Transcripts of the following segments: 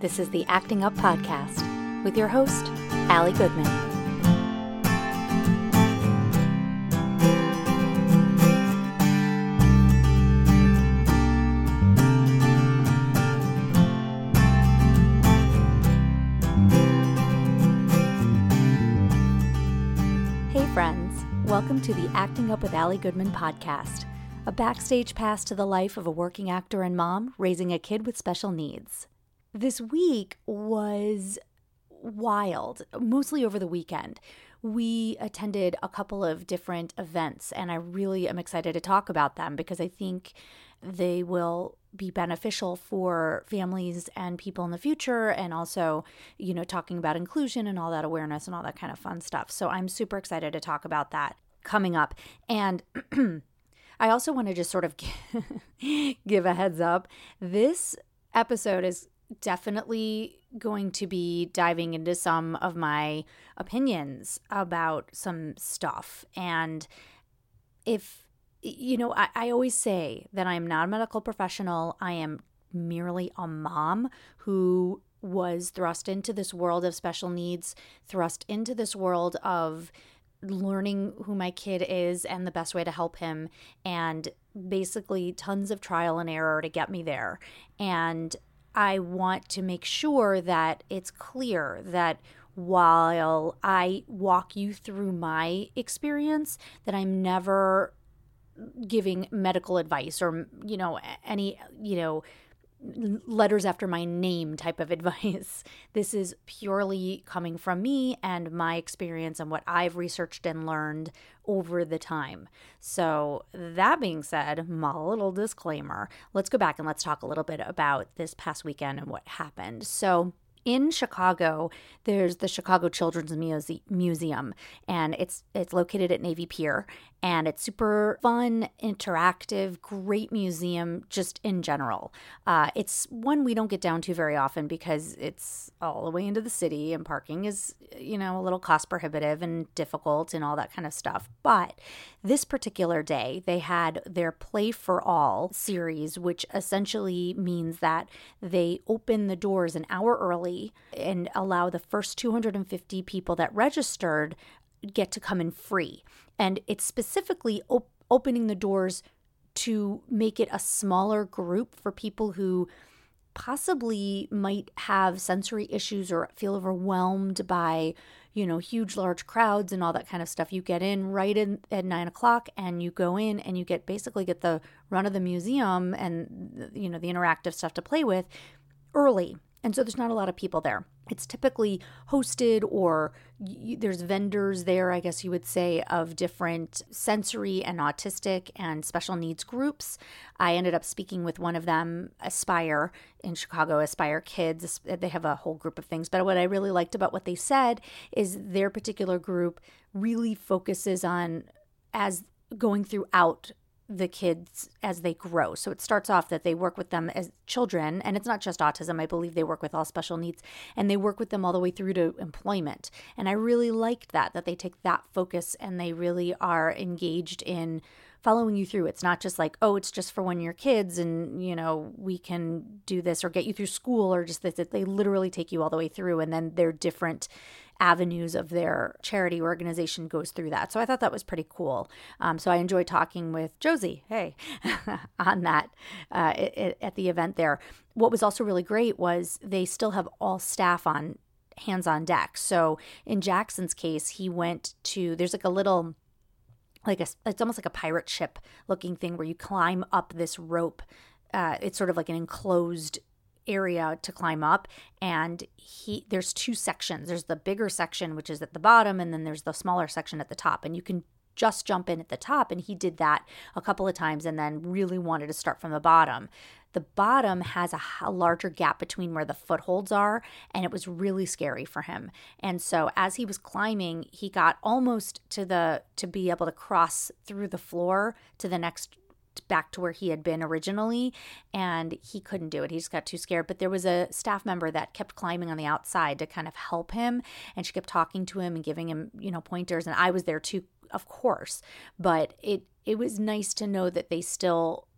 This is the Acting Up Podcast with your host, Allie Goodman. Hey, friends. Welcome to the Acting Up with Allie Goodman podcast, a backstage pass to the life of a working actor and mom raising a kid with special needs. This week was wild, mostly over the weekend. We attended a couple of different events, and I really am excited to talk about them because I think they will be beneficial for families and people in the future and also you know talking about inclusion and all that awareness and all that kind of fun stuff. So i'm super excited to talk about that coming up. And i also want to just sort of give a heads up. This episode is definitely going to be diving into some of my opinions about some stuff. And if, you know, I, I always say that I'm not a medical professional, I am merely a mom who was thrust into this world of special needs, thrust into this world of learning who my kid is and the best way to help him, and basically tons of trial and error to get me there. And I want to make sure that it's clear that while I walk you through my experience, that I'm never giving medical advice or, you know, any, you know, letters after my name type of advice. This is purely coming from me and my experience and what I've researched and learned over the time. So, that being said, my little disclaimer, let's go back and let's talk a little bit about this past weekend and what happened. So, in Chicago, there's the Chicago Children's Muse- Museum, and it's it's located at Navy Pier, and it's super fun, interactive, great museum just in general. Uh, it's one we don't get down to very often because it's all the way into the city, and parking is you know a little cost prohibitive and difficult and all that kind of stuff. But this particular day, they had their Play for All series, which essentially means that they open the doors an hour early and allow the first 250 people that registered get to come in free. And it's specifically op- opening the doors to make it a smaller group for people who possibly might have sensory issues or feel overwhelmed by you know, huge, large crowds and all that kind of stuff. You get in right in at nine o'clock and you go in and you get basically get the run of the museum and, you know, the interactive stuff to play with early. And so there's not a lot of people there. It's typically hosted or y- there's vendors there, I guess you would say, of different sensory and autistic and special needs groups. I ended up speaking with one of them, Aspire in Chicago, Aspire Kids. Uh, they have a whole group of things. But what I really liked about what they said is their particular group really focuses on as going throughout the kids as they grow. So it starts off that they work with them as children, and it's not just autism. I believe they work with all special needs, and they work with them all the way through to employment. And I really liked that, that they take that focus and they really are engaged in following you through. It's not just like, oh, it's just for when you're kids and, you know, we can do this or get you through school or just that they literally take you all the way through. And then they're different avenues of their charity organization goes through that. So I thought that was pretty cool. Um, so I enjoyed talking with Josie, hey, on that uh, it, at the event there. What was also really great was they still have all staff on hands on deck. So in Jackson's case, he went to, there's like a little, like a, it's almost like a pirate ship looking thing where you climb up this rope. Uh, it's sort of like an enclosed area to climb up and he there's two sections. There's the bigger section which is at the bottom and then there's the smaller section at the top and you can just jump in at the top and he did that a couple of times and then really wanted to start from the bottom. The bottom has a, a, larger gap between where the footholds are and it was really scary for him. And so as he was climbing he got almost to the to be able to cross through the floor to the next back to where he had been originally and he couldn't do it. He just got too scared. But there was a staff member that kept climbing on the outside to kind of help him and she kept talking to him and giving him, you know, pointers and I was there too, of course. But it it was nice to know that they still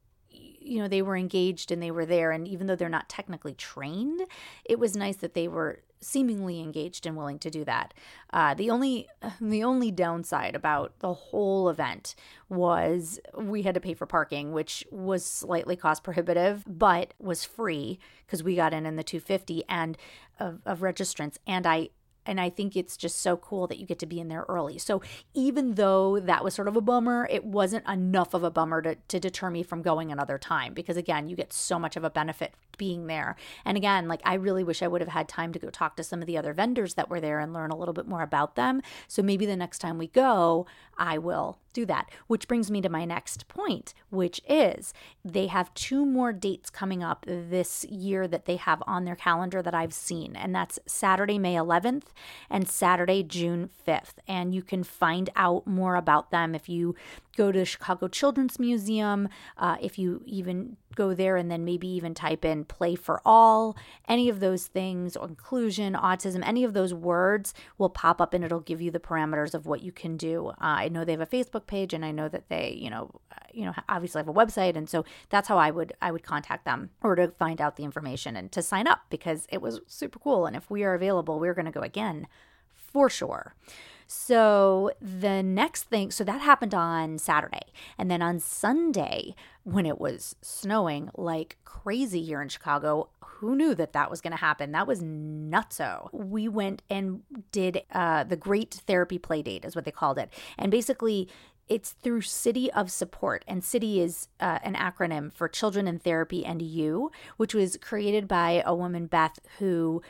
you know, they were engaged and they were there. And even though they're not technically trained, it was nice that they were seemingly engaged and willing to do that. Uh, the only the only downside about the whole event was we had to pay for parking, which was slightly cost prohibitive, but was free because we got in in the 250 and of, of registrants. And I and I think it's just so cool that you get to be in there early. So even though that was sort of a bummer, it wasn't enough of a bummer to, to deter me from going another time because again, you get so much of a benefit being there. And again, like I really wish I would have had time to go talk to some of the other vendors that were there and learn a little bit more about them. So maybe the next time we go, I will do that. Which brings me to my next point, which is they have two more dates coming up this year that they have on their calendar that I've seen. And that's Saturday, May 11th and Saturday, June 5th. And you can find out more about them if you go to the Chicago Children's Museum, uh, if you even go there and then maybe even type in play for all, any of those things, inclusion, autism, any of those words will pop up and it'll give you the parameters of what you can do. Uh, I know they have a Facebook page and I know that they, you know, uh, you know, obviously have a website. And so that's how I would, I would contact them or to find out the information and to sign up because it was super cool. And if we are available, we're going to go again for sure. So the next thing, so that happened on Saturday. And then on Sunday, when it was snowing like crazy here in Chicago, who knew that that was going to happen? That was nutso. We went and did uh, the Great Therapy Play Date, is what they called it. And basically, it's through City of Support, and City is uh, an acronym for Children in Therapy and You, which was created by a woman, Beth, who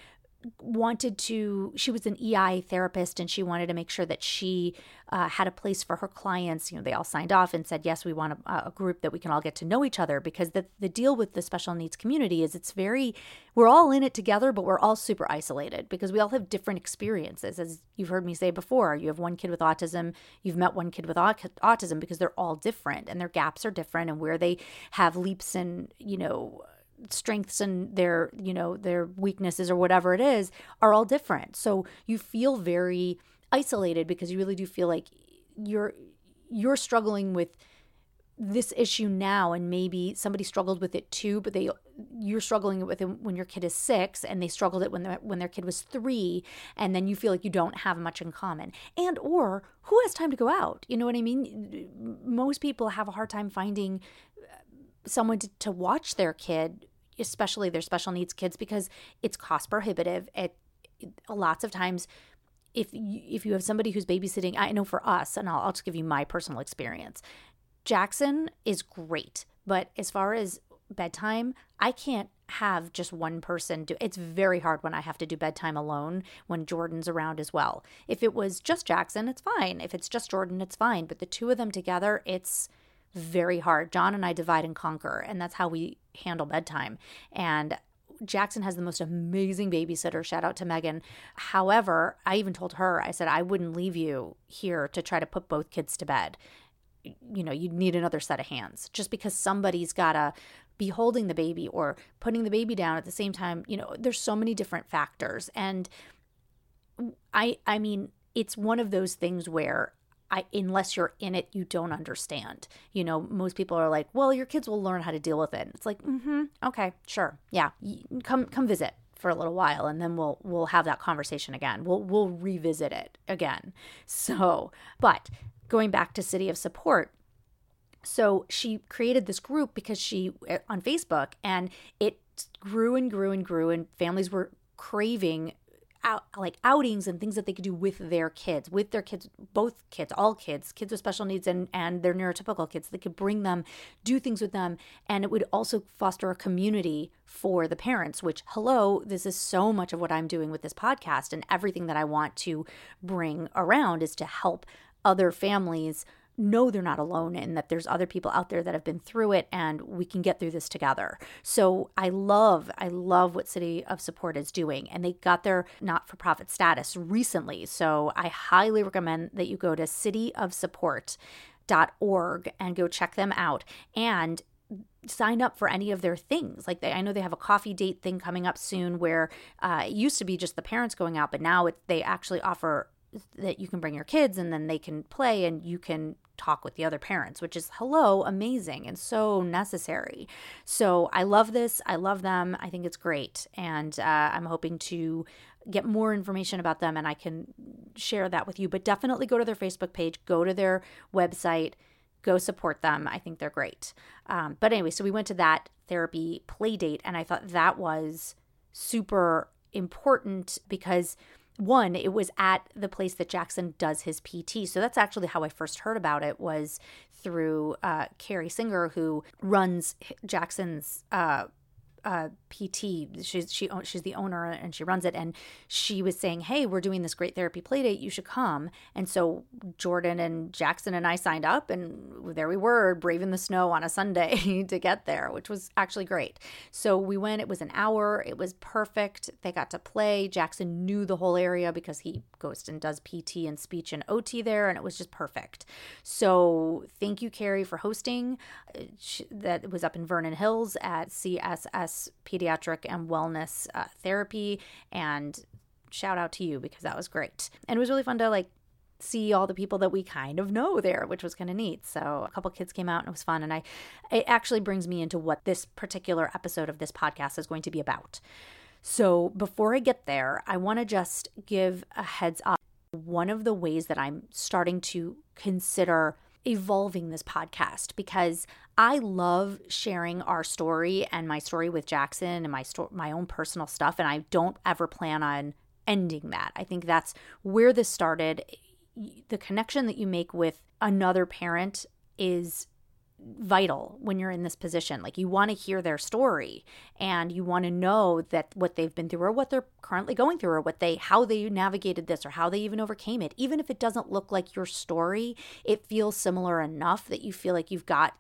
wanted to she was an ei therapist and she wanted to make sure that she uh, had a place for her clients. You know they all signed off and said yes we want a, a, group that we can all get to know each other because the, the deal with the special needs community is it's very we're all in it together but we're all super isolated because we all have different experiences. As you've heard me say before you have one kid with autism you've met one kid with autism because they're all different and their gaps are different and where they have leaps and you know strengths and their you know their weaknesses or whatever it is are all different. So you feel very isolated because you really do feel like you're you're struggling with this issue now and maybe somebody struggled with it too but they you're struggling with it when your kid is 6 and they struggled it when their, when their kid was 3 and then you feel like you don't have much in common. And or who has time to go out? You know what i mean? Most people have a hard time finding someone to, to watch their kid especially their special needs kids because it's cost prohibitive. It, it lots of times if you, if you have somebody who's babysitting i know for us and I'll, I'll just give you my personal experience jackson is great but as far as bedtime i can't have just one person do it's very hard when i have to do bedtime alone when jordan's around as well. If it was just jackson it's fine. If it's just jordan it's fine but the two of them together it's very hard. John and I divide and conquer, and that's how we handle bedtime. And Jackson has the most amazing babysitter. Shout out to Megan. However, I even told her, I said, I wouldn't leave you here to try to put both kids to bed. You know, you'd need another set of hands just because somebody's got to be holding the baby or putting the baby down at the same time. You know, there's so many different factors. And I, I mean, it's one of those things where I, unless you're in it, you don't understand. You know, most people are like, "Well, your kids will learn how to deal with it." It's like, "Mm-hmm, okay, sure, yeah, come come visit for a little while, and then we'll we'll have that conversation again. We'll we'll revisit it again." So, but going back to City of Support, so she created this group because she eh, on Facebook, and it grew and grew and grew, and families were craving out, like outings and things that they could do with their kids, with their kids, both kids, all kids, kids with special needs and and their neurotypical kids. They could bring them, do things with them, and it would also foster a community for the parents. Which, hello, this is so much of what I'm doing with this podcast, and everything that I want to bring around is to help other families know they're not alone and that there's other people out there that have been through it and we can get through this together. So I love, I love what City of Support is doing. And they got their not for profit status recently. So I highly recommend that you go to city of cityofsupport.org and go check them out. And sign up for any of their things. Like they, I know they have a coffee date thing coming up soon where uh, it used to be just the parents going out, but now it, they actually offer that you can bring your kids and then they can play and you can talk with the other parents, which is hello, amazing and so necessary. So I love this. I love them. I think it's great. And uh, I'm hoping to get more information about them and I can share that with you. But definitely go to their Facebook page, go to their website, go support them. I think they're great. Um, but anyway, so we went to that therapy play date and I thought that was super important because one it was at the place that jackson does his pt so that's actually how i first heard about it was through uh, carrie singer who runs jackson's uh, uh, PT. She's she she's the owner and she runs it. And she was saying, "Hey, we're doing this great therapy playdate. You should come." And so Jordan and Jackson and I signed up, and there we were, braving the snow on a Sunday to get there, which was actually great. So we went. It was an hour. It was perfect. They got to play. Jackson knew the whole area because he goes and does PT and speech and OT there, and it was just perfect. So thank you, Carrie, for hosting. Uh, that was up in Vernon Hills at CSS Pediatric and Wellness uh, Therapy. And shout out to you because that was great. And it was really fun to like see all the people that we kind of know there, which was kind of neat. So a couple kids came out and it was fun. And I, it actually brings me into what this particular episode of this podcast is going to be about. So before I get there, I want to just give a heads up. One of the ways that I'm starting to consider evolving this podcast because I love sharing our story and my story with Jackson and my sto- my own personal stuff and I don't ever plan on ending that. I think that's where this started. The connection that you make with another parent is vital when you're in this position. Like you want to hear their story and you want to know that what they've been through or what they're currently going through or what they how they navigated this or how they even overcame it. Even if it doesn't look like your story, it feels similar enough that you feel like you've got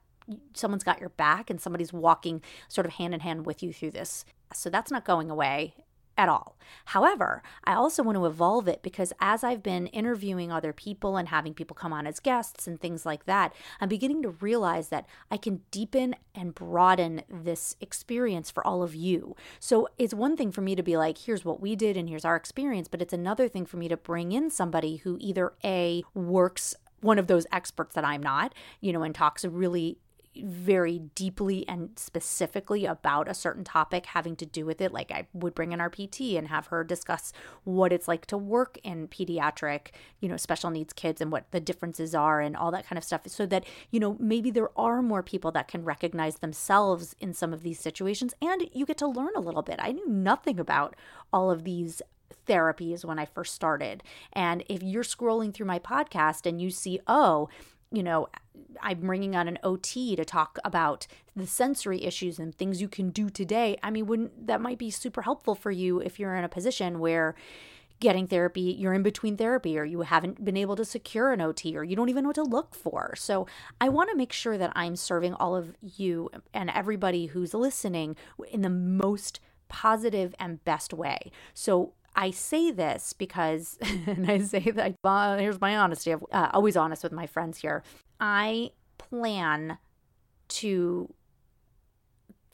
someone's got your back and somebody's walking sort of hand in hand with you through this. So that's not going away at all. However, I also want to evolve it because as I've been interviewing other people and having people come on as guests and things like that, I'm beginning to realize that I can deepen and broaden this experience for all of you. So it's one thing for me to be like, here's what we did and here's our experience, but it's another thing for me to bring in somebody who either A, works one of those experts that I'm not, you know, and talks really very deeply and specifically about a certain topic having to do with it. Like I would bring in our PT and have her discuss what it's like to work in pediatric, you know, special needs kids and what the differences are and all that kind of stuff. So that, you know, maybe there are more people that can recognize themselves in some of these situations and you get to learn a little bit. I knew nothing about all of these therapies when I first started. And if you're scrolling through my podcast and you see, oh, you know, I'm bringing on an OT to talk about the sensory issues and things you can do today. I mean, wouldn't that might be super helpful for you if you're in a position where getting therapy, you're in between therapy, or you haven't been able to secure an OT, or you don't even know what to look for. So, I want to make sure that I'm serving all of you and everybody who's listening in the most positive and best way. So, I say this because, and I say that, uh, here's my honesty. I'm uh, always honest with my friends here. I plan to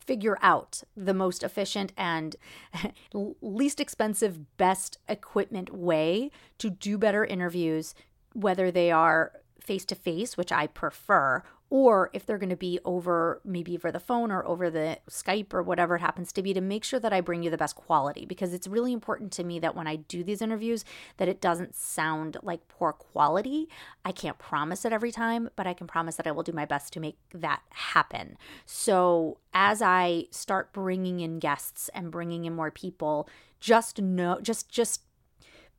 figure out the most efficient and least expensive, best equipment way to do better interviews, whether they are face to face, which I prefer, or if they're going to be over maybe over the phone or over the Skype or whatever it happens to be to make sure that I bring you the best quality because it's really important to me that when I do these interviews that it doesn't sound like poor quality. I can't promise it every time, but I can promise that I will do my best to make that happen. So, as I start bringing in guests and bringing in more people, just know just just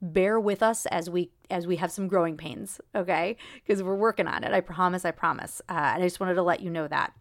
bear with us as we as we have some growing pains okay? Because we're working on it i promise i promise. Uh, and i just wanted to let you know that.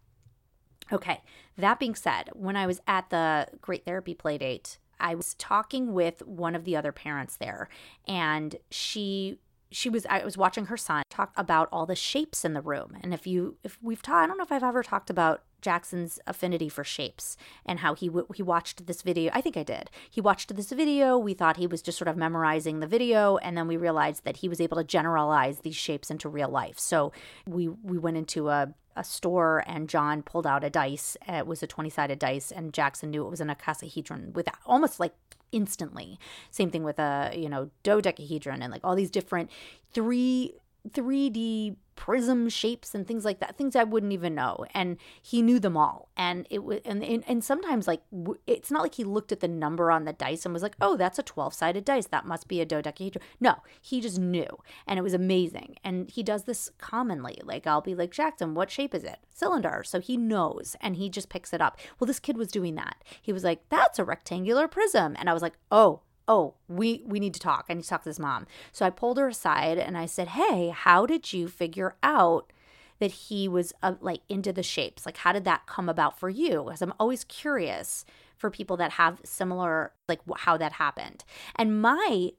Okay that being said when i was at the great therapy play date i was talking with one of the other parents there and she she was I was watching her son talk about all the shapes in the room. And if you if we've talked I don't know if I've ever talked about Jackson's affinity for shapes and how he w- he watched this video. I think I did. He watched this video. We thought he was just sort of memorizing the video, and then we realized that he was able to generalize these shapes into real life. So we we went into a a store and John pulled out a dice. It was a 20 sided dice, and Jackson knew it was an icosahedron with almost like instantly. Same thing with a, you know, dodecahedron and like all these different three 3D prism shapes and things like that, things I wouldn't even know. And he knew them all. And it was, and, and, and sometimes like, it's not like he looked at the number on the dice and was like, oh, that's a 12 sided dice. That must be a dodecahedron. No, he just knew. And it was amazing. And he does this commonly. Like, I'll be like, Jackson, what shape is it? Cylinder. So he knows and he just picks it up. Well, this kid was doing that. He was like, that's a rectangular prism. And I was like, oh, oh, we we need to talk. I need to talk to this mom. So I pulled her aside and I said, "Hey, how did you figure out that he was uh, like into the shapes? Like how did that come about for you?" Because I'm always curious for people that have similar like how that happened. And my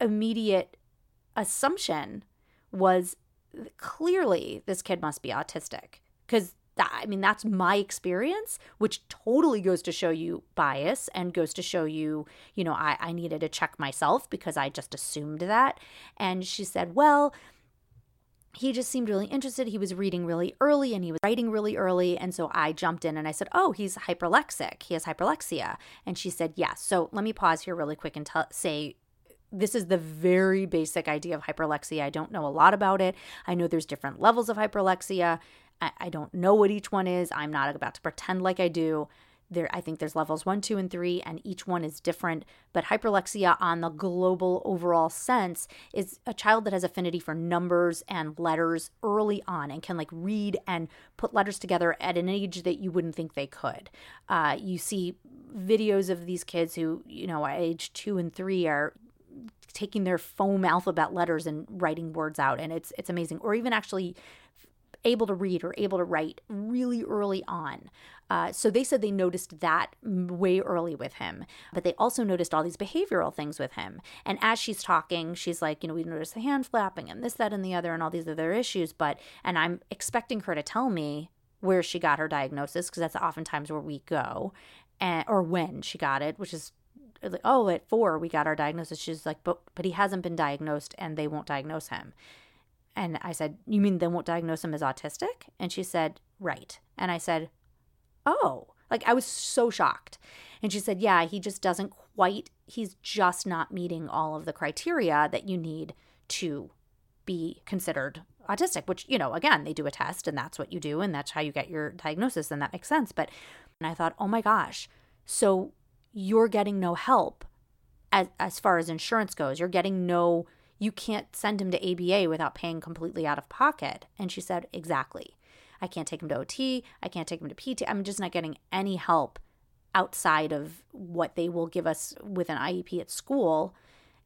immediate assumption was clearly this kid must be autistic because i mean that's my experience which totally goes to show you bias and goes to show you you know i, I needed to check myself because i just assumed that and she said well he just seemed really interested. He was reading really early and he was writing really early. And so I jumped in and I said, Oh, he's hyperlexic. He has hyperlexia. And she said, Yes. So let me pause here really quick and t- say, this is the very basic idea of hyperlexia. I don't know a lot about it. I know there's different levels of hyperlexia. I, I don't know what each one is. I'm not about to pretend like I do. There, I think there's levels one, two, and three, and each one is different. But hyperlexia, on the global overall sense, is a child that has affinity for numbers and letters early on and can like read and put letters together at an age that you wouldn't think they could. Uh, you see videos of these kids who, you know, at age two and three are taking their foam alphabet letters and writing words out, and it's it's amazing. Or even actually able to read or able to write really early on. Uh, so they said they noticed that way early with him, but they also noticed all these behavioral things with him. And as she's talking, she's like, you know, we noticed the hand flapping and this, that, and the other, and all these other issues. But, and I'm expecting her to tell me where she got her diagnosis, because that's oftentimes where we go, and, or when she got it, which is like, oh, at four we got our diagnosis. She's like, but but he hasn't been diagnosed, and they won't diagnose him. And I said, You mean they won't diagnose him as autistic? And she said, Right. And I said, Oh, like I was so shocked. And she said, Yeah, he just doesn't quite, he's just not meeting all of the criteria that you need to be considered autistic, which, you know, again, they do a test and that's what you do and that's how you get your diagnosis and that makes sense. But, and I thought, Oh my gosh, so you're getting no help as, as far as insurance goes. You're getting no you can't send him to ABA without paying completely out of pocket. And she said, Exactly. I can't take him to OT. I can't take him to PT. I'm just not getting any help outside of what they will give us with an IEP at school.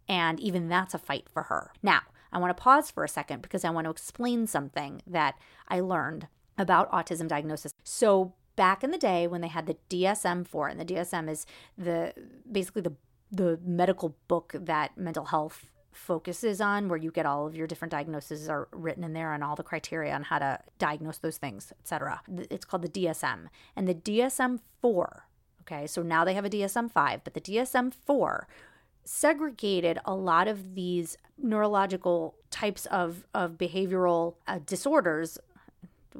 And even that's a fight for her. Now, I want to pause for a second because I want to explain something that I learned about autism diagnosis. So, back in the day when they had the DSM 4, and the DSM is the basically the the medical book that mental health focuses on, where you get all of your different diagnoses are written in there and all the criteria on how to diagnose those things, etc. It's called the DSM. And the DSM 4, okay, so now they have a DSM 5, but the DSM 4 segregated a lot of these neurological types of, of behavioral uh, disorders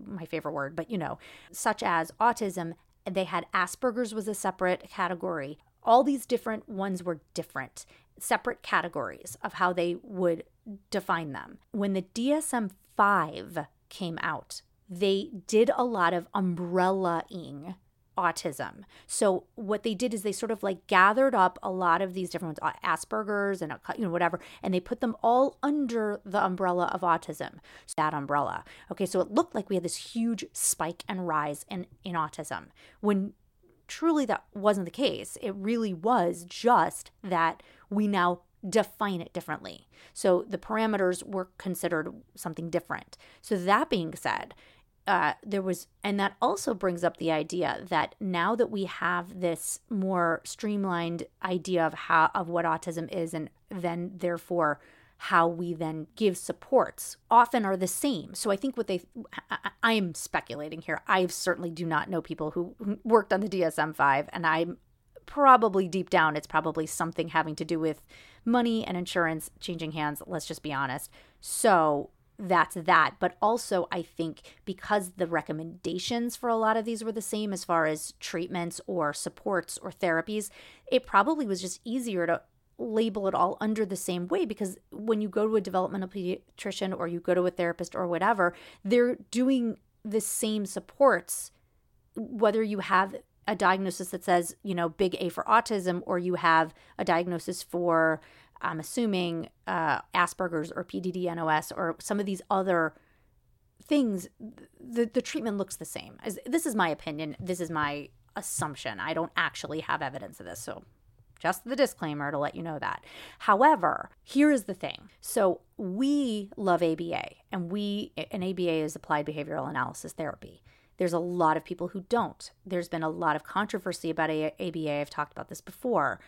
my favorite word but you know such as autism they had asperger's was a separate category all these different ones were different separate categories of how they would define them. When the DSM 5 came out, they did a lot of umbrella-ing autism. So what they did is they sort of like gathered up a lot of these different ones, uh, Asperger's and uh, you know whatever, and they put them all under the umbrella of autism. So that umbrella. Okay, so it looked like we had this huge spike and rise in in autism when truly that wasn't the case. It really was just that we now define it differently. So the parameters were considered something different. So that being said, uh, there was, and that also brings up the idea that now that we have this more streamlined idea of how of what autism is, and then therefore how we then give supports often are the same. So I think what they, I, am speculating here. I certainly do not know people who worked on the DSM 5, and I'm probably deep down, it's probably something having to do with money and insurance changing hands. Let's just be honest. So that's that. But also, I think because the recommendations for a lot of these were the same as far as treatments or supports or therapies, it probably was just easier to label it all under the same way because when you go to a developmental pediatrician or you go to a therapist or whatever, they're doing the same supports, whether you have a diagnosis that says, you know, big A for autism, or you have a diagnosis for, I'm assuming, uh, Asperger's or PDD-NOS or some of these other things, the, the treatment looks the same. As, this is my opinion. This is my assumption. I don't actually have evidence of this. So just the disclaimer to let you know that. However, here is the thing. So we love ABA, and we, and ABA is applied behavioral analysis therapy. There's a lot of people who don't. There's been a lot of controversy about ABA. I've talked about this before.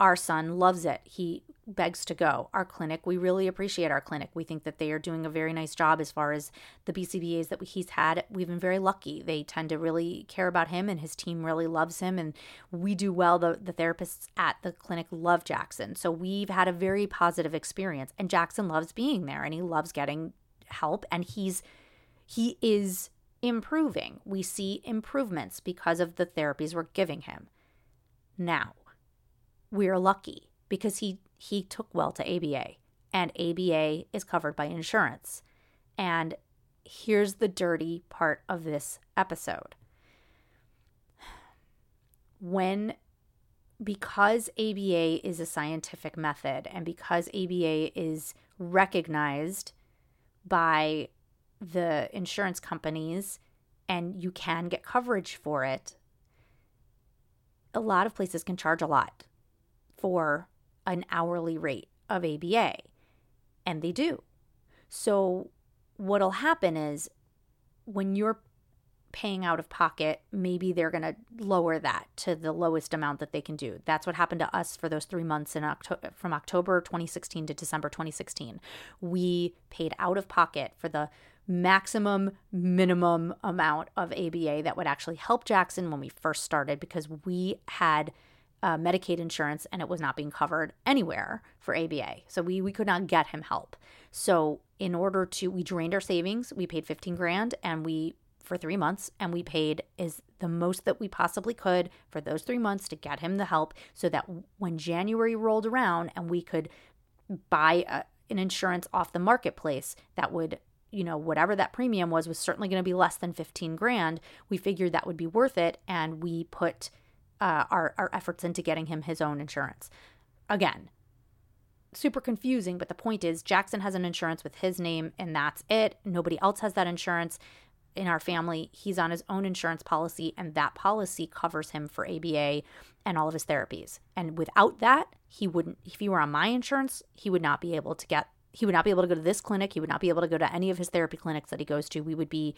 Our son loves it. He begs to go. Our clinic, we really appreciate our clinic. We think that they are doing a very nice job as far as the BCBAs that he's had. We've been very lucky. They tend to really care about him, and his team really loves him. And we do well. The, the therapists at the clinic love Jackson. So we've had a very positive experience. And Jackson loves being there and he loves getting help. And he's, he is improving. We see improvements because of the therapies we're giving him. Now, we're lucky because he he took well to ABA and ABA is covered by insurance. And here's the dirty part of this episode. When because ABA is a scientific method and because ABA is recognized by the insurance companies and you can get coverage for it, a lot of places can charge a lot for an hourly rate of ABA. And they do. So, what'll happen is when you're paying out of pocket, maybe they're going to lower that to the lowest amount that they can do. That's what happened to us for those three months in October, from October 2016 to December 2016. We paid out of pocket for the maximum minimum amount of ABA that would actually help Jackson when we first started because we had uh, Medicaid insurance and it was not being covered anywhere for ABA. So we, we could not get him help. So in order to, we drained our savings, we paid 15 grand and we, for three months, and we paid is the most that we possibly could for those three months to get him the help so that when January rolled around and we could buy a, an insurance off the marketplace that would you know whatever that premium was was certainly going to be less than 15 grand we figured that would be worth it and we put uh, our, our efforts into getting him his own insurance. Again, super confusing, but the point is Jackson has an insurance with his name and that's it. Nobody else has that insurance in our family. He's on his own insurance policy and that policy covers him for ABA and all of his therapies. And without that, he wouldn't if he were on my insurance, he would not be able to get he would not be able to go to this clinic, he would not be able to go to any of his therapy clinics that he goes to. We would be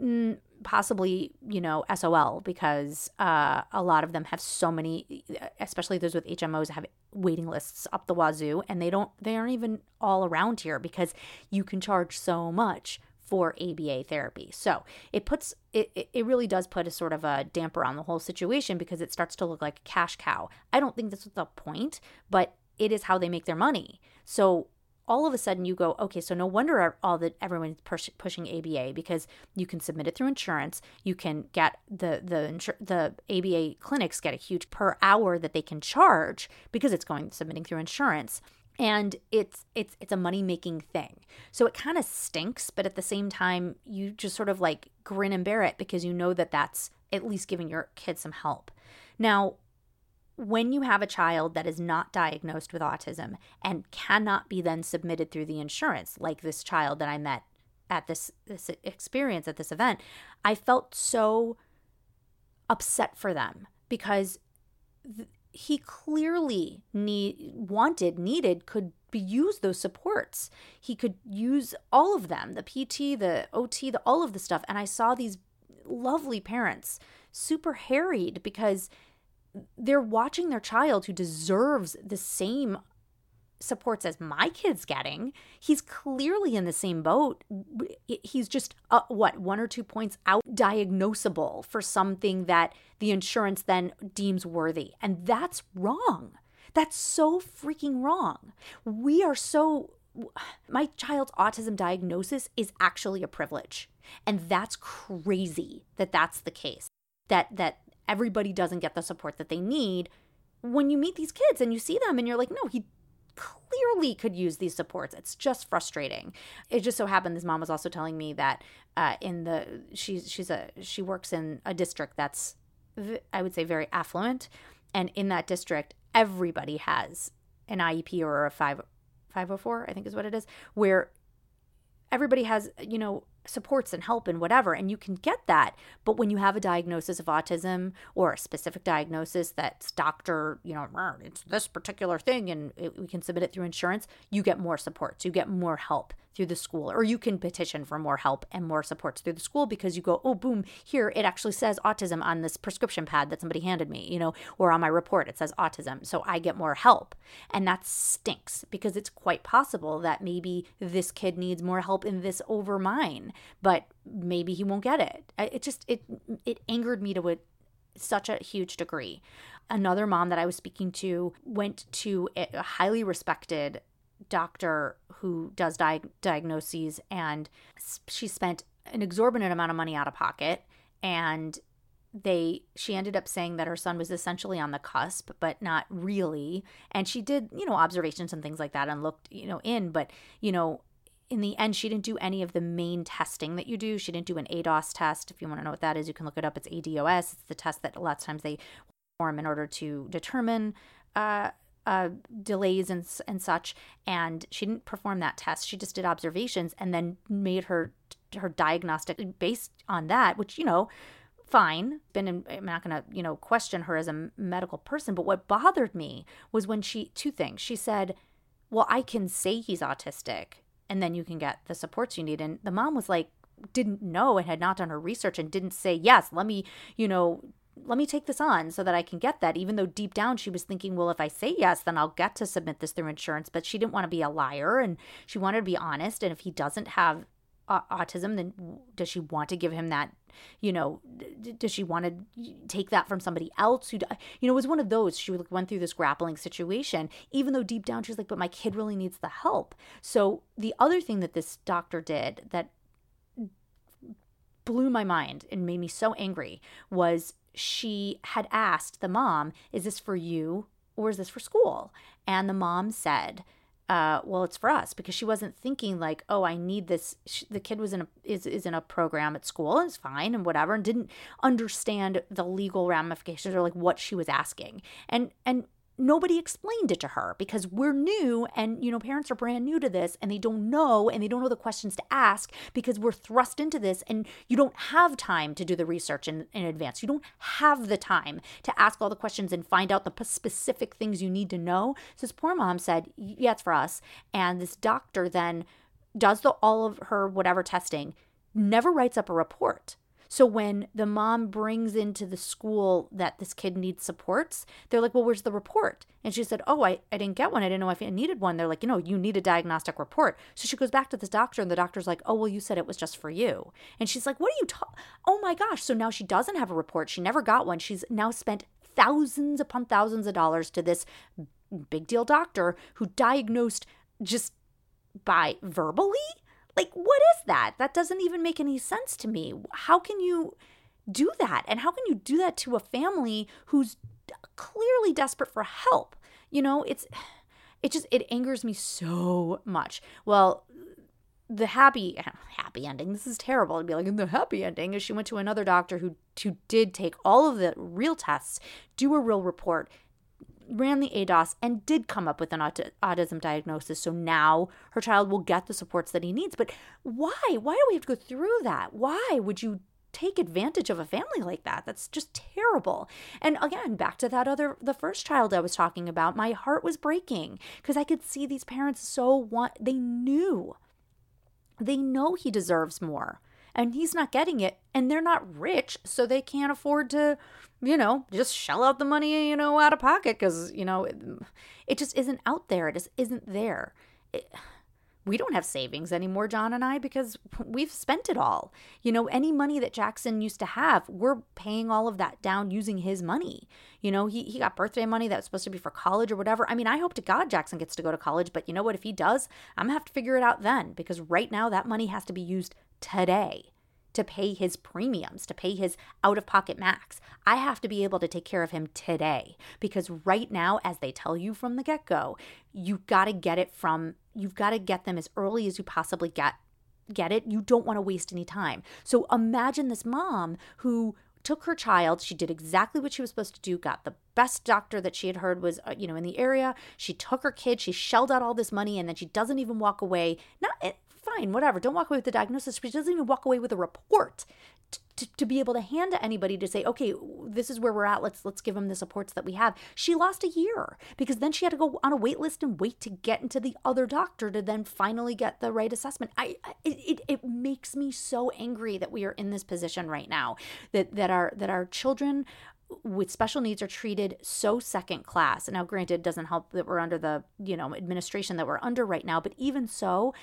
mm, possibly you know sol because uh, a lot of them have so many especially those with hmos have waiting lists up the wazoo and they don't they aren't even all around here because you can charge so much for aba therapy. So it puts it, it really does put a sort of a damper on the whole situation because it starts to look like a cash cow. I don't think was the point but it is how they make their money. So all of a sudden you go, okay, so no wonder all that everyone's push, pushing ABA because you can submit it through insurance. You can get the the the ABA clinics get a huge per hour that they can charge because it's going submitting through insurance. And it's it's it's a money making thing. So it kind of stinks but at the same time you just sort of like grin and bear it because you know that that's at least giving your kids some help. Now when you have a child that is not diagnosed with autism and cannot be then submitted through the insurance, like this child that I met at this this experience at this event, I felt so upset for them because th- he clearly need wanted needed could be use those supports. He could use all of them, the PT, the OT, the all of the stuff and I saw these lovely parents super harried because they're watching their child who deserves the same supports as my kid's getting. He's clearly in the same boat. He's just, uh, what, one or two points out diagnosable for something that the insurance then deems worthy. And that's wrong. That's so freaking wrong. We are so. My child's autism diagnosis is actually a privilege. And that's crazy that that's the case. That that everybody doesn't get the support that they need when you meet these kids and you see them and you're like, no, he clearly could use these supports. It's just frustrating. It just so happened this mom was also telling me that uh, in the she's she's a she works in a district that's I would say very affluent, and in that district everybody has an IEP or a five 504 I think is what it is where everybody has you know supports and help and whatever and you can get that. But when you have a diagnosis of autism or a specific diagnosis that's doctor you know it's this particular thing and it, we can submit it through insurance you get more supports you get more help through the school or you can petition for more help and more supports through the school because you go oh boom here it actually says autism on this prescription pad that somebody handed me you know or on my report it says autism so i get more help. And that stinks because it's quite possible that maybe this kid needs more help in this over mine but maybe he won't get it. It just it it angered me to a, such a huge degree. Another mom that i was speaking to went to a highly respected doctor who does di- diagnoses and she spent an exorbitant amount of money out of pocket and they she ended up saying that her son was essentially on the cusp but not really. And she did you know observations and things like that and looked you know in but you know in the end she didn't do any of the main testing that you do. She didn't do an ados test. If you want to know what that is you can look it up. It's ados it's the test that a lot of times they perform in order to determine uh, uh, delays and and such, and she didn't perform that test. She just did observations and then made her her diagnostic based on that, which you know, fine. Been in, I'm not to you know question her as a medical person, but what bothered me was when she two things. She said, "Well, I can say he's autistic, and then you can get the supports you need." And the mom was like, didn't know and had not done her research and didn't say yes let me you know let me take this on so that I can get that. Even though deep down she was thinking, well, if I say yes, then I'll get to submit this through insurance. But she didn't want to be a liar and she wanted to be honest. And if he doesn't have uh, autism, then does she want to give him that? You know, d- does she want to take that from somebody else who, you know, was one of those. She went through this grappling situation, even though deep down she's like, but my kid really needs the help. So the other thing that this doctor did that blew my mind and made me so angry was she had asked the mom, Is this for you or is this for school? And the mom said, uh, well, it's for us because she wasn't thinking like, oh, I need this. She, the kid was in a is is in a program at school and it's fine and whatever, and didn't understand the legal ramifications or like what she was asking. And and nobody explained it to her because we're new and you know parents are brand new to this and they don't know and they don't know the questions to ask because we're thrust into this and you don't have time to do the research in, in advance. You don't have the time to ask all the questions and find out the specific things you need to know. So this poor mom said yeah it's for us. And this doctor then does the all of her whatever testing never writes up a report so when the mom brings into the school that this kid needs supports, they're like, well, where's the report? And she said, oh, I, I didn't get one. I didn't know if I needed one. They're like, you know, you need a diagnostic report. So she goes back to this doctor and the doctor's like, oh, well, you said it was just for you. And she's like, what are you talking? Oh my gosh. So now she doesn't have a report. She never got one. She's now spent thousands upon thousands of dollars to this big deal doctor who diagnosed just by verbally like, what is that? That doesn't even make any sense to me. How can you do that? And how can you do that to a family who's clearly desperate for help? You know, it's it just it angers me so much. Well, the happy happy ending. This is terrible. It'd be like the happy ending is she went to another doctor who who did take all of the real tests, do a real report, ran the ADOS and did come up with an aut- autism diagnosis. So now her child will get the supports that he needs. But why? Why do we have to go through that? Why would you take advantage of a family like that? That's just terrible. And again, back to that other, the first child I was talking about, my heart was breaking because I could see these parents so want, they knew, they know he deserves more and he's not getting it and they're not rich so they can't afford to you know, just shell out the money, you know, out of pocket because, you know, it, it, just isn't out there. It just isn't there. It, we don't have savings anymore, John and I, because we've spent it all. You know, any money that Jackson used to have, we're paying all of that down using his money. You know, he, he got birthday money that was supposed to be for college or whatever. I mean, I hope to God Jackson gets to go to college, but you know what? If he does, I'm going to have to figure it out then because right now that money has to be used today. To pay his premiums, to pay his out of pocket max. I have to be able to take care of him today because right now, as they tell you from the get go, you've got to get it from, you've got to get them as early as you possibly get. Get it? You don't want to waste any time. So imagine this mom who took her child she did exactly what she was supposed to do got the best doctor that she had heard was uh, you know in the area she took her kid she shelled out all this money and then she doesn't even walk away not eh, fine, whatever. Don't walk away with the diagnosis. She doesn't even walk away with a report to, to, be able to hand to anybody to say, okay, this is where we're at. Let's let's give them the supports that we have. She lost a year because then she had to go on a wait list and wait to get into the other doctor to then finally get the right assessment. I it, it, it makes me so angry that we are in this position right now that that our that our children with special needs are treated so second class. Now, granted, doesn't help that we're under the you know administration that we're under right now, but even so,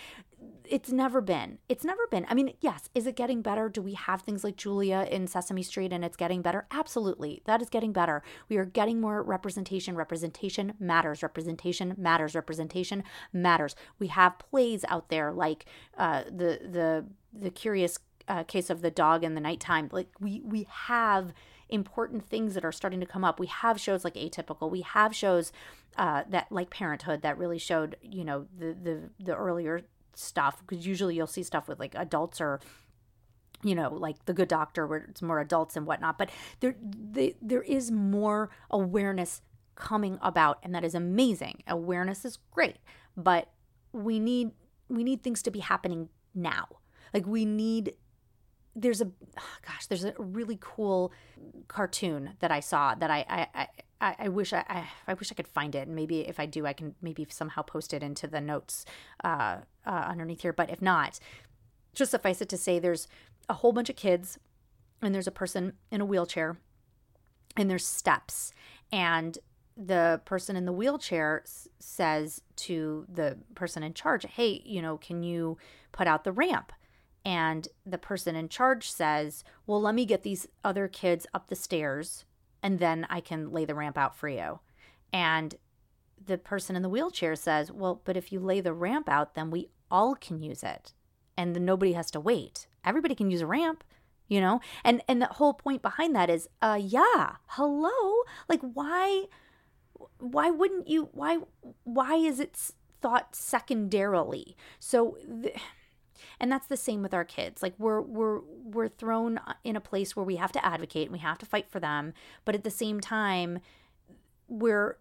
it's never been. It's never been. I mean, yes, is it getting better? Do we have things like Julia in Sesame Street and it's getting better? Absolutely, that is getting better. We are getting more representation. Representation matters. Representation matters. Representation matters. We have plays out there like uh, the the the curious uh, case of the dog in the nighttime. Like we we have important things that are starting to come up. We have shows like Atypical. We have shows uh, that like Parenthood that really showed you know the the the earlier stuff because usually you'll see stuff with like adults or you know like the good doctor where it's more adults and whatnot but there they, there is more awareness coming about and that is amazing awareness is great but we need we need things to be happening now like we need there's a oh gosh, there's a really cool cartoon that I saw that I I, I, I wish I, I, I wish I could find it and maybe if I do I can maybe somehow post it into the notes uh, uh, underneath here. But if not, just suffice it to say there's a whole bunch of kids and there's a person in a wheelchair and there's steps and the person in the wheelchair s- says to the person in charge, "Hey, you know, can you put out the ramp?" And the person in charge says, Well, let me get these other kids up the stairs and then I can lay the ramp out for you. And the person in the wheelchair says, Well, but if you lay the ramp out, then we all can use it and nobody has to wait. Everybody can use a ramp you know and and the whole point behind that is uh yeah hello like why why wouldn't you why why is it thought secondarily so th- and that's the same with our kids. Like we're we're we're thrown in a place where we have to advocate and we have to fight for them. But at the same time we're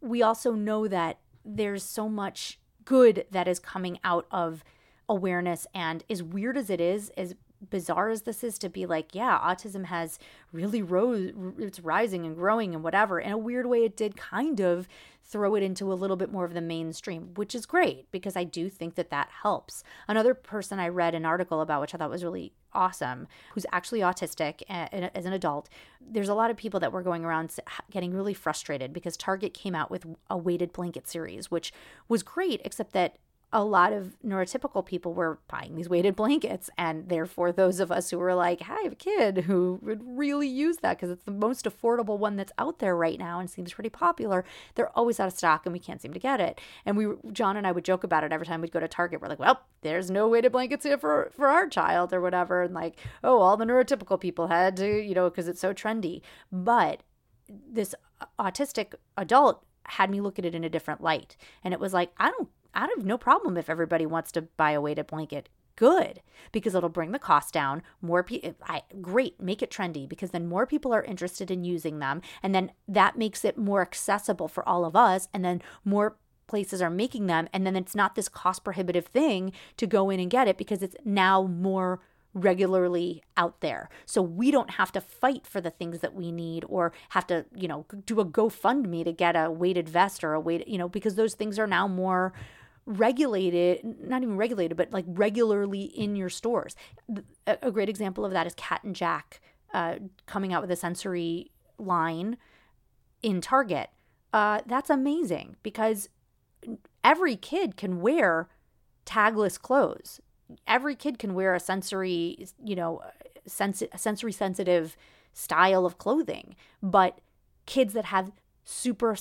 we also know that there's so much good that is coming out of awareness and as weird as it is as bizarre as this is to be like, yeah, autism has really rose, it's rising and growing and whatever. In a weird way, it did kind of throw it into a little bit more of the mainstream, which is great because I do think that that helps. Another person I read an article about, which I thought was really awesome, who's actually autistic as an adult. There's a lot of people that were going around getting really frustrated because Target came out with a weighted blanket series, which was great, except that a lot of neurotypical people were buying these weighted blankets. And therefore, those of us who were like, I have a kid who would really use that because it's the most affordable one that's out there right now and seems pretty popular, they're always out of stock and we can't seem to get it. And we, John and I would joke about it every time we'd go to Target. We're like, well, there's no weighted blankets here for, for our child or whatever. And like, oh, all the neurotypical people had to, you know, because it's so trendy. But this autistic adult had me look at it in a different light. And it was like, I don't I have no problem if everybody wants to buy a weighted blanket. Good, because it'll bring the cost down. More people, great, make it trendy because then more people are interested in using them, and then that makes it more accessible for all of us, and then more places are making them, and then it's not this cost prohibitive thing to go in and get it because it's now more regularly out there. So we don't have to fight for the things that we need or have to, you know, do a GoFundMe to get a weighted vest or a weighted, you know, because those things are now more regulated, not even regulated, but like regularly in your stores. A great example of that is Cat and Jack uh, coming out with a sensory line in Target. Uh, that's amazing because every kid can wear tagless clothes. Every kid can wear a sensory, you know, sens- sensory sensitive style of clothing, but kids that have super,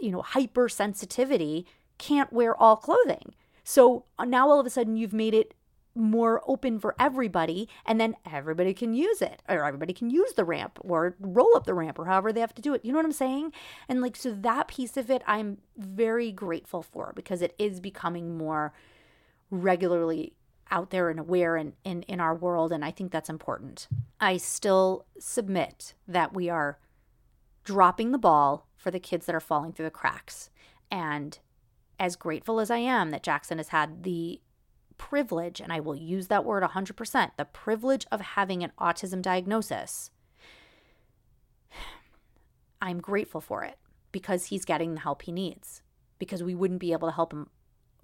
you know, hypersensitivity can't wear all clothing. So now all of a sudden you've made it more open for everybody and then everybody can use it or everybody can use the ramp or roll up the ramp or however they have to do it you know what i'm saying and like so that piece of it i'm very grateful for because it is becoming more regularly out there and aware in, in, in our world and i think that's important i still submit that we are dropping the ball for the kids that are falling through the cracks and as grateful as i am that jackson has had the privilege, and I will use that word 100%, the privilege of having an autism diagnosis, I'm grateful for it because he's getting the help he needs. Because we wouldn't be able to help him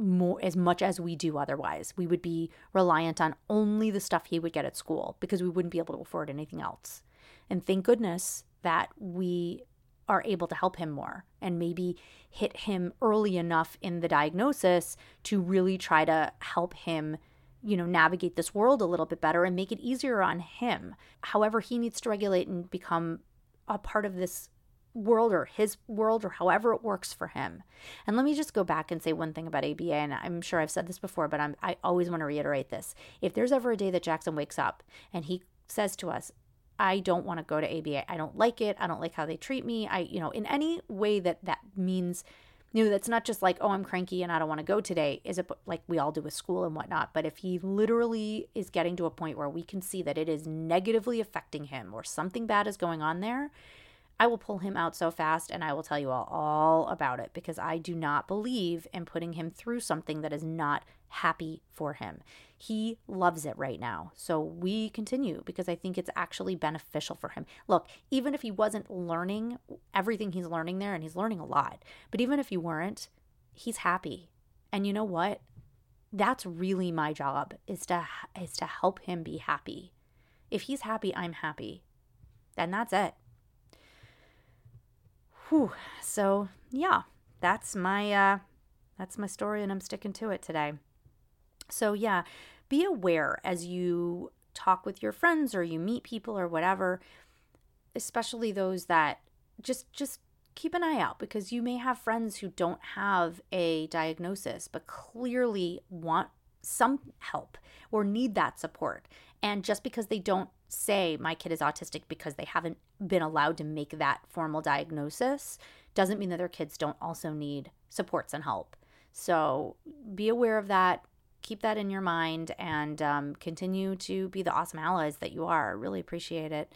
more as much as we do otherwise. We would be reliant on only the stuff he would get at school because we wouldn't be able to afford anything else. And thank goodness that we are able to help him more and maybe hit him early enough in the diagnosis to really try to help him you know navigate this world a little bit better and make it easier on him however he needs to regulate and become a part of this world or his world or however it works for him. And let me just go back and say one thing about ABA and I'm sure I've said this before but I'm I always want to reiterate this. If there's ever a day that Jackson wakes up and he says to us, I don't want to go to ABA. I don't like it. I don't like how they treat me. I, you know, in any way that that means, you know, that's not just like, oh, I'm cranky and I don't want to go today. Is it like we all do with school and whatnot? But if he literally is getting to a point where we can see that it is negatively affecting him or something bad is going on there, I will pull him out so fast and I will tell you all, all about it because I do not believe in putting him through something that is not happy for him. He loves it right now. So we continue because I think it's actually beneficial for him. Look, even if he wasn't learning everything he's learning there, and he's learning a lot, but even if he weren't, he's happy. And you know what? That's really my job is to is to help him be happy. If he's happy, I'm happy. And that's it. Whew. So yeah, that's my uh, that's my story, and I'm sticking to it today. So yeah, be aware as you talk with your friends or you meet people or whatever, especially those that just just keep an eye out because you may have friends who don't have a diagnosis but clearly want some help or need that support. And just because they don't say my kid is autistic because they haven't been allowed to make that formal diagnosis doesn't mean that their kids don't also need supports and help. So be aware of that. Keep that in your mind and um, continue to be the awesome allies that you are. I Really appreciate it.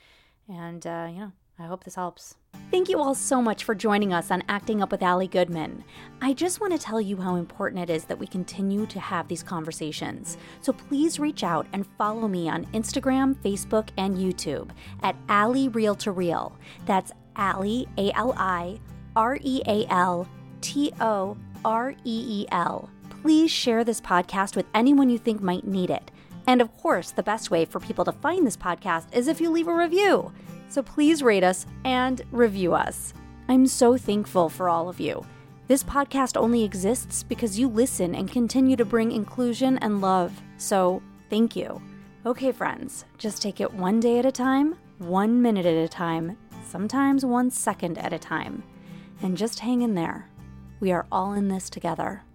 And, uh, you know, I hope this helps. Thank you all so much for joining us on Acting Up with Allie Goodman. I just want to tell you how important it is that we continue to have these conversations. So please reach out and follow me on Instagram, Facebook, and YouTube at Allie Real to Real. That's Allie, A L I R E A L T O R E E L. Please share this podcast with anyone you think might need it. And of course, the best way for people to find this podcast is if you leave a review. So please rate us and review us. I'm so thankful for all of you. This podcast only exists because you listen and continue to bring inclusion and love. So thank you. Okay, friends, just take it one day at a time, one minute at a time, sometimes one second at a time. And just hang in there. We are all in this together.